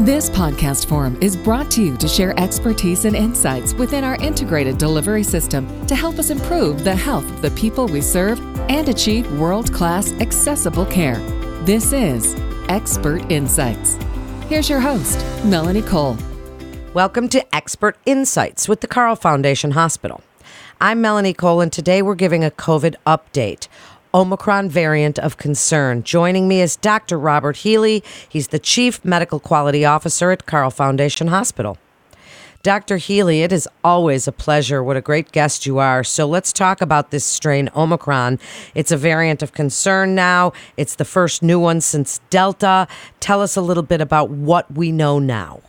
This podcast forum is brought to you to share expertise and insights within our integrated delivery system to help us improve the health of the people we serve and achieve world class accessible care. This is Expert Insights. Here's your host, Melanie Cole. Welcome to Expert Insights with the Carle Foundation Hospital. I'm Melanie Cole, and today we're giving a COVID update. Omicron variant of concern. Joining me is Dr. Robert Healy. He's the Chief Medical Quality Officer at Carle Foundation Hospital. Dr. Healy, it is always a pleasure. What a great guest you are. So let's talk about this strain, Omicron. It's a variant of concern now. It's the first new one since Delta. Tell us a little bit about what we know now.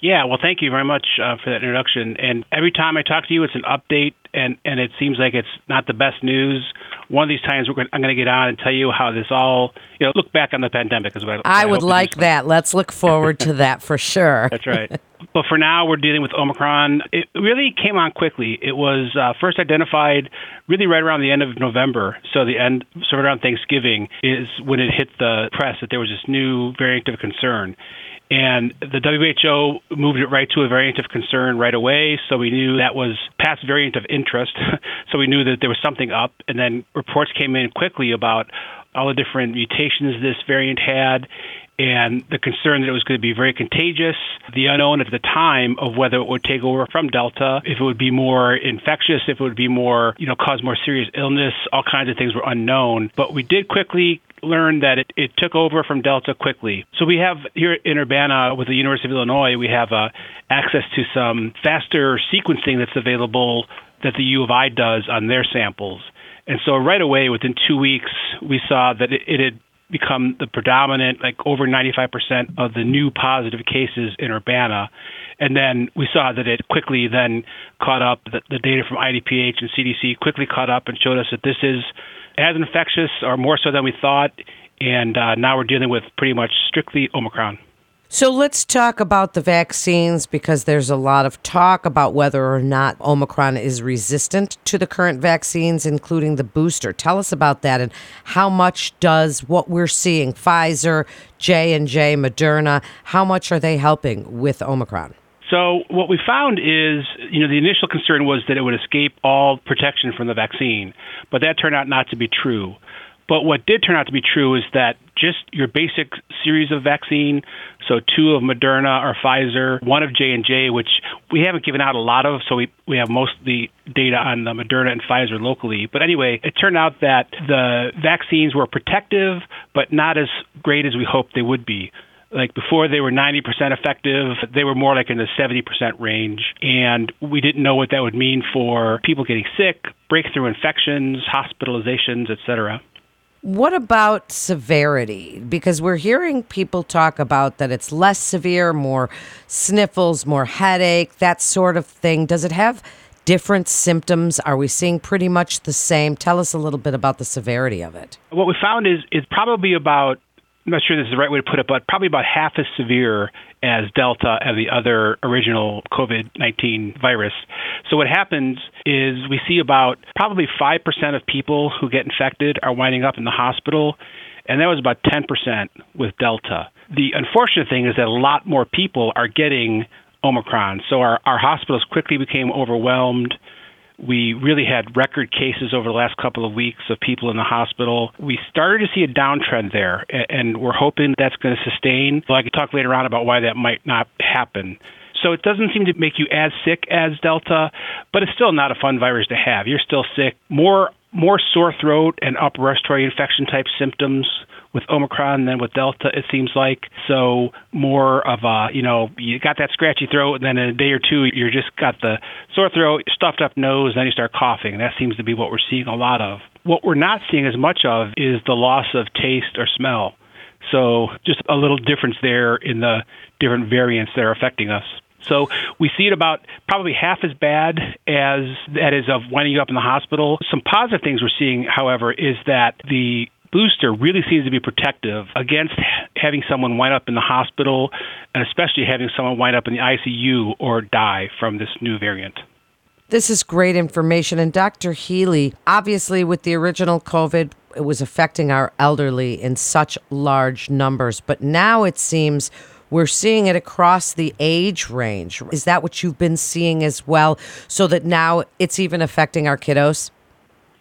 Yeah, well, thank you very much uh, for that introduction. And every time I talk to you, it's an update, and, and it seems like it's not the best news. One of these times, we're going, I'm going to get on and tell you how this all, you know, look back on the pandemic is what I, I would like that. Let's look forward to that for sure. That's right. But for now, we're dealing with Omicron. It really came on quickly. It was uh, first identified really right around the end of November. So the end, sort of around Thanksgiving, is when it hit the press that there was this new variant of concern. And the WHO moved it right to a variant of concern right away. So we knew that was past variant of interest. so we knew that there was something up. And then reports came in quickly about all the different mutations this variant had and the concern that it was going to be very contagious, the unknown at the time of whether it would take over from Delta, if it would be more infectious, if it would be more, you know, cause more serious illness, all kinds of things were unknown. But we did quickly learned that it, it took over from Delta quickly. So we have here in Urbana with the University of Illinois, we have uh, access to some faster sequencing that's available that the U of I does on their samples. And so right away, within two weeks, we saw that it, it had become the predominant, like over 95% of the new positive cases in Urbana. And then we saw that it quickly then caught up, the, the data from IDPH and CDC quickly caught up and showed us that this is as infectious or more so than we thought. And uh, now we're dealing with pretty much strictly Omicron. So let's talk about the vaccines because there's a lot of talk about whether or not Omicron is resistant to the current vaccines, including the booster. Tell us about that and how much does what we're seeing, Pfizer, J and J, Moderna, how much are they helping with Omicron? So what we found is, you know, the initial concern was that it would escape all protection from the vaccine, but that turned out not to be true. But what did turn out to be true is that just your basic series of vaccine, so two of Moderna or Pfizer, one of J and J, which we haven't given out a lot of, so we we have most of the data on the Moderna and Pfizer locally. But anyway, it turned out that the vaccines were protective, but not as great as we hoped they would be like before they were 90% effective they were more like in the 70% range and we didn't know what that would mean for people getting sick breakthrough infections hospitalizations etc what about severity? Because we're hearing people talk about that it's less severe, more sniffles, more headache, that sort of thing. Does it have different symptoms? Are we seeing pretty much the same? Tell us a little bit about the severity of it. What we found is it's probably about I'm not sure this is the right way to put it, but probably about half as severe as Delta and the other original COVID 19 virus. So, what happens is we see about probably 5% of people who get infected are winding up in the hospital, and that was about 10% with Delta. The unfortunate thing is that a lot more people are getting Omicron. So, our, our hospitals quickly became overwhelmed we really had record cases over the last couple of weeks of people in the hospital. We started to see a downtrend there, and we're hoping that's going to sustain. Well, I can talk later on about why that might not happen. So it doesn't seem to make you as sick as Delta, but it's still not a fun virus to have. You're still sick. More more sore throat and upper respiratory infection type symptoms with Omicron than with Delta, it seems like. So more of a, you know, you got that scratchy throat, and then in a day or two, you're just got the sore throat, stuffed up nose, and then you start coughing. That seems to be what we're seeing a lot of. What we're not seeing as much of is the loss of taste or smell. So just a little difference there in the different variants that are affecting us. So we see it about probably half as bad as that is of winding up in the hospital. Some positive things we're seeing, however, is that the booster really seems to be protective against having someone wind up in the hospital and especially having someone wind up in the ICU or die from this new variant. This is great information. And Dr. Healy, obviously, with the original COVID, it was affecting our elderly in such large numbers. But now it seems we're seeing it across the age range. Is that what you've been seeing as well? So that now it's even affecting our kiddos?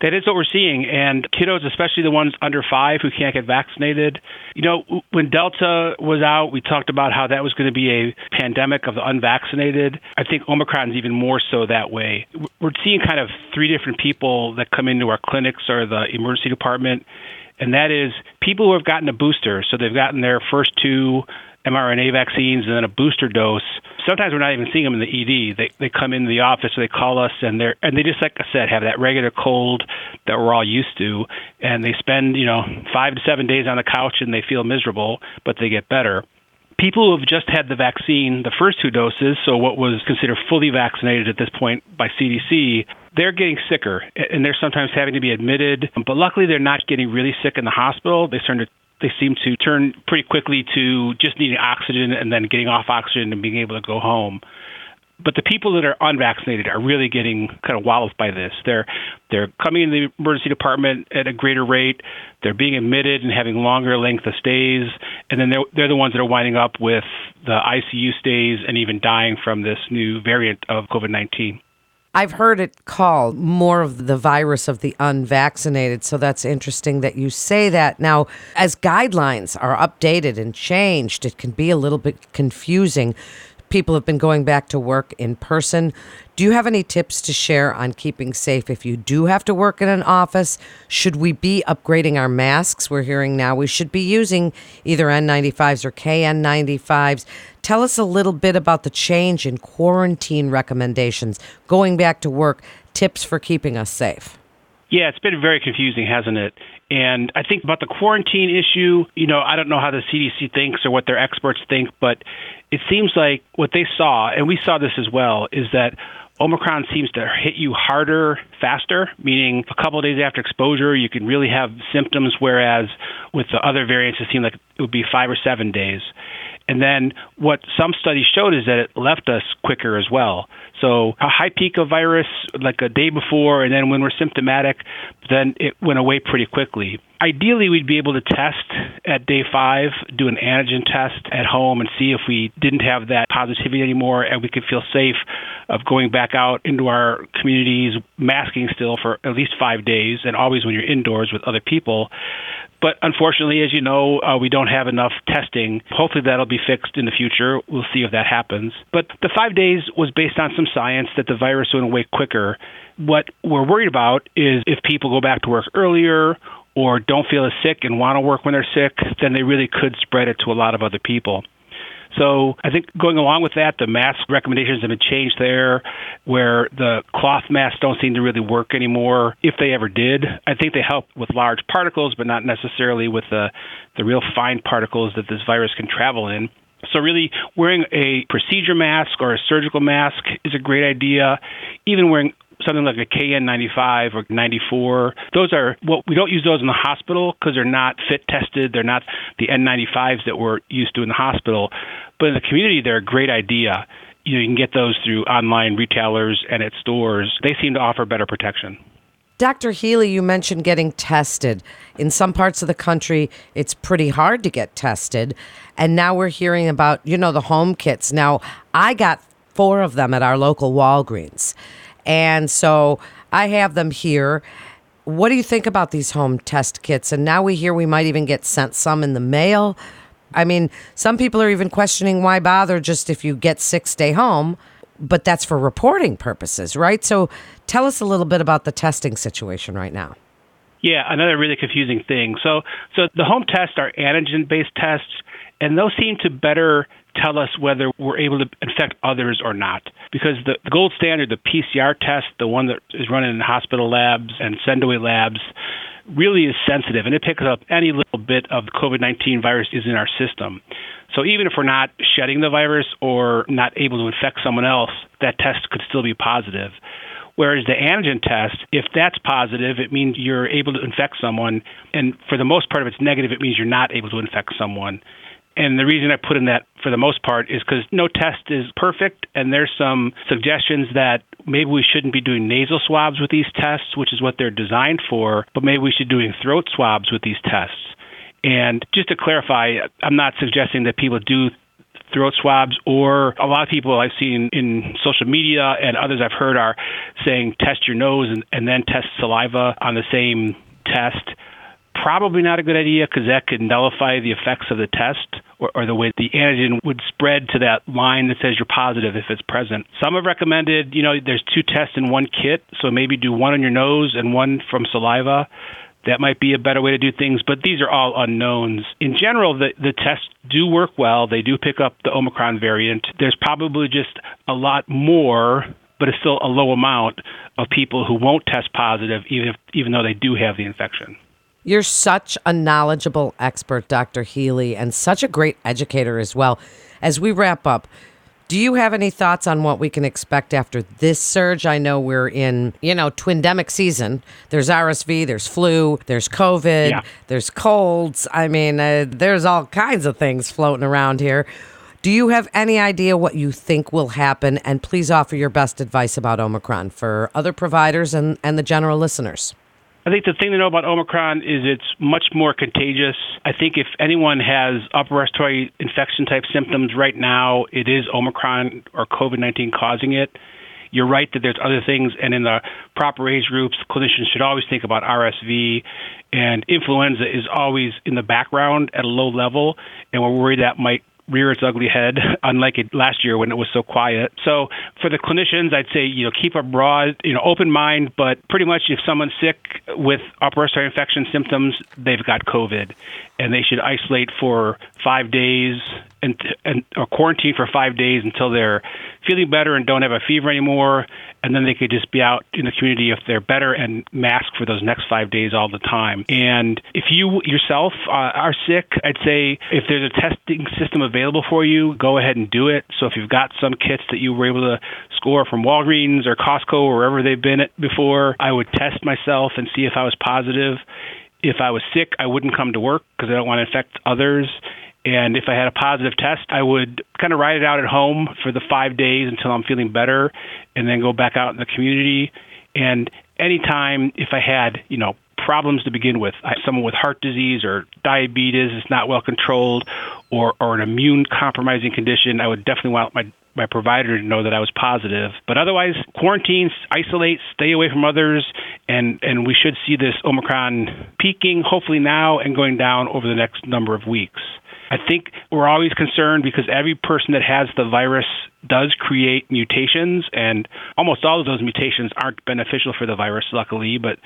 That is what we're seeing. And kiddos, especially the ones under five who can't get vaccinated, you know, when Delta was out, we talked about how that was going to be a pandemic of the unvaccinated. I think Omicron is even more so that way. We're seeing kind of three different people that come into our clinics or the emergency department. And that is people who have gotten a booster. So they've gotten their first two mRNA vaccines and then a booster dose. Sometimes we're not even seeing them in the ED. They they come into the office, or they call us, and they're and they just like I said have that regular cold that we're all used to, and they spend you know five to seven days on the couch and they feel miserable, but they get better. People who have just had the vaccine, the first two doses, so what was considered fully vaccinated at this point by CDC, they're getting sicker and they're sometimes having to be admitted. But luckily, they're not getting really sick in the hospital. They start to they seem to turn pretty quickly to just needing oxygen and then getting off oxygen and being able to go home. But the people that are unvaccinated are really getting kind of walloped by this. They're they're coming in the emergency department at a greater rate. They're being admitted and having longer length of stays, and then they're they're the ones that are winding up with the ICU stays and even dying from this new variant of COVID-19. I've heard it called more of the virus of the unvaccinated. So that's interesting that you say that. Now, as guidelines are updated and changed, it can be a little bit confusing people have been going back to work in person. Do you have any tips to share on keeping safe if you do have to work in an office? Should we be upgrading our masks? We're hearing now we should be using either N95s or KN95s. Tell us a little bit about the change in quarantine recommendations, going back to work, tips for keeping us safe. Yeah, it's been very confusing, hasn't it? And I think about the quarantine issue, you know, I don't know how the CDC thinks or what their experts think, but it seems like what they saw, and we saw this as well, is that Omicron seems to hit you harder, faster, meaning a couple days after exposure, you can really have symptoms, whereas with the other variants, it seemed like it would be five or seven days. And then what some studies showed is that it left us quicker as well. So a high peak of virus like a day before, and then when we're symptomatic, then it went away pretty quickly. Ideally, we'd be able to test at day five, do an antigen test at home, and see if we didn't have that positivity anymore, and we could feel safe of going back out into our communities, masking still for at least five days, and always when you're indoors with other people. But unfortunately, as you know, uh, we don't have enough testing. Hopefully, that'll be fixed in the future. We'll see if that happens. But the five days was based on some science that the virus went away quicker. What we're worried about is if people go back to work earlier or don't feel as sick and want to work when they're sick, then they really could spread it to a lot of other people. So I think going along with that, the mask recommendations have been changed there, where the cloth masks don't seem to really work anymore. If they ever did, I think they help with large particles, but not necessarily with the the real fine particles that this virus can travel in. So, really, wearing a procedure mask or a surgical mask is a great idea. Even wearing something like a KN95 or 94. Those are well, we don't use those in the hospital because they're not fit tested. They're not the N95s that we're used to in the hospital. But in the community, they're a great idea. You know, you can get those through online retailers and at stores. They seem to offer better protection. Dr. Healy, you mentioned getting tested. In some parts of the country, it's pretty hard to get tested. And now we're hearing about, you know, the home kits. Now, I got four of them at our local Walgreens. And so I have them here. What do you think about these home test kits? And now we hear we might even get sent some in the mail. I mean, some people are even questioning why bother just if you get sick, stay home. But that's for reporting purposes, right? So tell us a little bit about the testing situation right now. Yeah, another really confusing thing. So, so the home tests are antigen-based tests, and those seem to better tell us whether we're able to infect others or not. Because the, the gold standard, the PCR test, the one that is run in hospital labs and send-away labs, really is sensitive, and it picks up any little bit of COVID 19 virus is in our system. So even if we're not shedding the virus or not able to infect someone else, that test could still be positive. Whereas the antigen test, if that's positive, it means you're able to infect someone. And for the most part, if it's negative, it means you're not able to infect someone. And the reason I put in that for the most part is because no test is perfect, and there's some suggestions that maybe we shouldn't be doing nasal swabs with these tests, which is what they're designed for, but maybe we should be doing throat swabs with these tests. And just to clarify, I'm not suggesting that people do throat swabs, or a lot of people I've seen in social media and others I've heard are saying test your nose and, and then test saliva on the same test. Probably not a good idea because that could nullify the effects of the test or, or, the way the antigen would spread to that line that says you're positive if it's present. Some have recommended, you know, there's two tests in one kit, so maybe do one on your nose and one from saliva that might be a better way to do things, but these are all unknowns. In general, the, the tests do work well. They do pick up the Omicron variant. There's probably just a lot more, but it's still a low amount of people who won't test positive, even if, even though they do have the infection. You're such a knowledgeable expert, Dr. Healy, and such a great educator as well. As we wrap up, do you have any thoughts on what we can expect after this surge? I know we're in, you know, twindemic season. There's RSV, there's flu, there's COVID, yeah. there's colds. I mean, uh, there's all kinds of things floating around here. Do you have any idea what you think will happen? And please offer your best advice about Omicron for other providers and, and the general listeners. I think the thing to know about Omicron is it's much more contagious. I think if anyone has upper respiratory infection type symptoms right now, it is Omicron or COVID 19 causing it. You're right that there's other things, and in the proper age groups, clinicians should always think about RSV, and influenza is always in the background at a low level, and we're worried that might rear its ugly head, unlike it last year when it was so quiet. So for the clinicians, I'd say you know keep a broad, you know, open mind, but pretty much if someone's sick with upper respiratory infection symptoms, they've got COVID, and they should isolate for five days and, and or quarantine for five days until they're feeling better and don't have a fever anymore, and then they could just be out in the community if they're better and mask for those next five days all the time. And if you yourself uh, are sick, I'd say if there's a testing system available for you, go ahead and do it. So if you've got some kits that you were able to score from Walgreens or Costco or wherever they've been at before, I would test myself and see if I was positive. If I was sick, I wouldn't come to work because I don't want to infect others. And if I had a positive test, I would kind of ride it out at home for the five days until I'm feeling better and then go back out in the community. And anytime if I had, you know, problems to begin with, someone with heart disease or diabetes is not well controlled or, or an immune compromising condition, I would definitely want my my provider to know that I was positive. But otherwise, quarantine, isolate, stay away from others, and and we should see this Omicron peaking hopefully now and going down over the next number of weeks. I think we're always concerned because every person that has the virus does create mutations, and almost all of those mutations aren't beneficial for the virus, luckily, but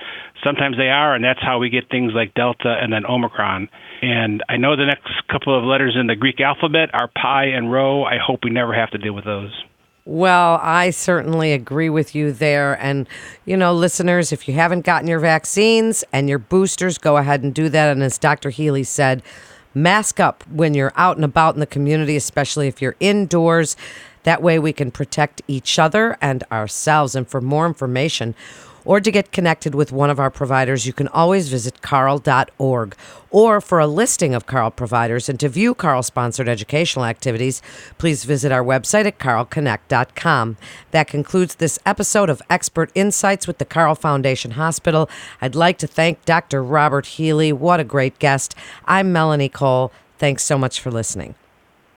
sometimes they are, and that's how we get things like Delta and then Omicron. And I know the next couple of letters in the Greek alphabet are pi and rho. I hope we never have to deal with those. Well, I certainly agree with you there. And, you know, listeners, if you haven't gotten your vaccines and your boosters, go ahead and do that. And as Dr. Healy said, Mask up when you're out and about in the community, especially if you're indoors. That way we can protect each other and ourselves. And for more information, or to get connected with one of our providers, you can always visit carle.org. Or for a listing of Carle providers and to view Carle sponsored educational activities, please visit our website at carleconnect.com. That concludes this episode of Expert Insights with the Carle Foundation Hospital. I'd like to thank Dr. Robert Healy. What a great guest. I'm Melanie Cole. Thanks so much for listening.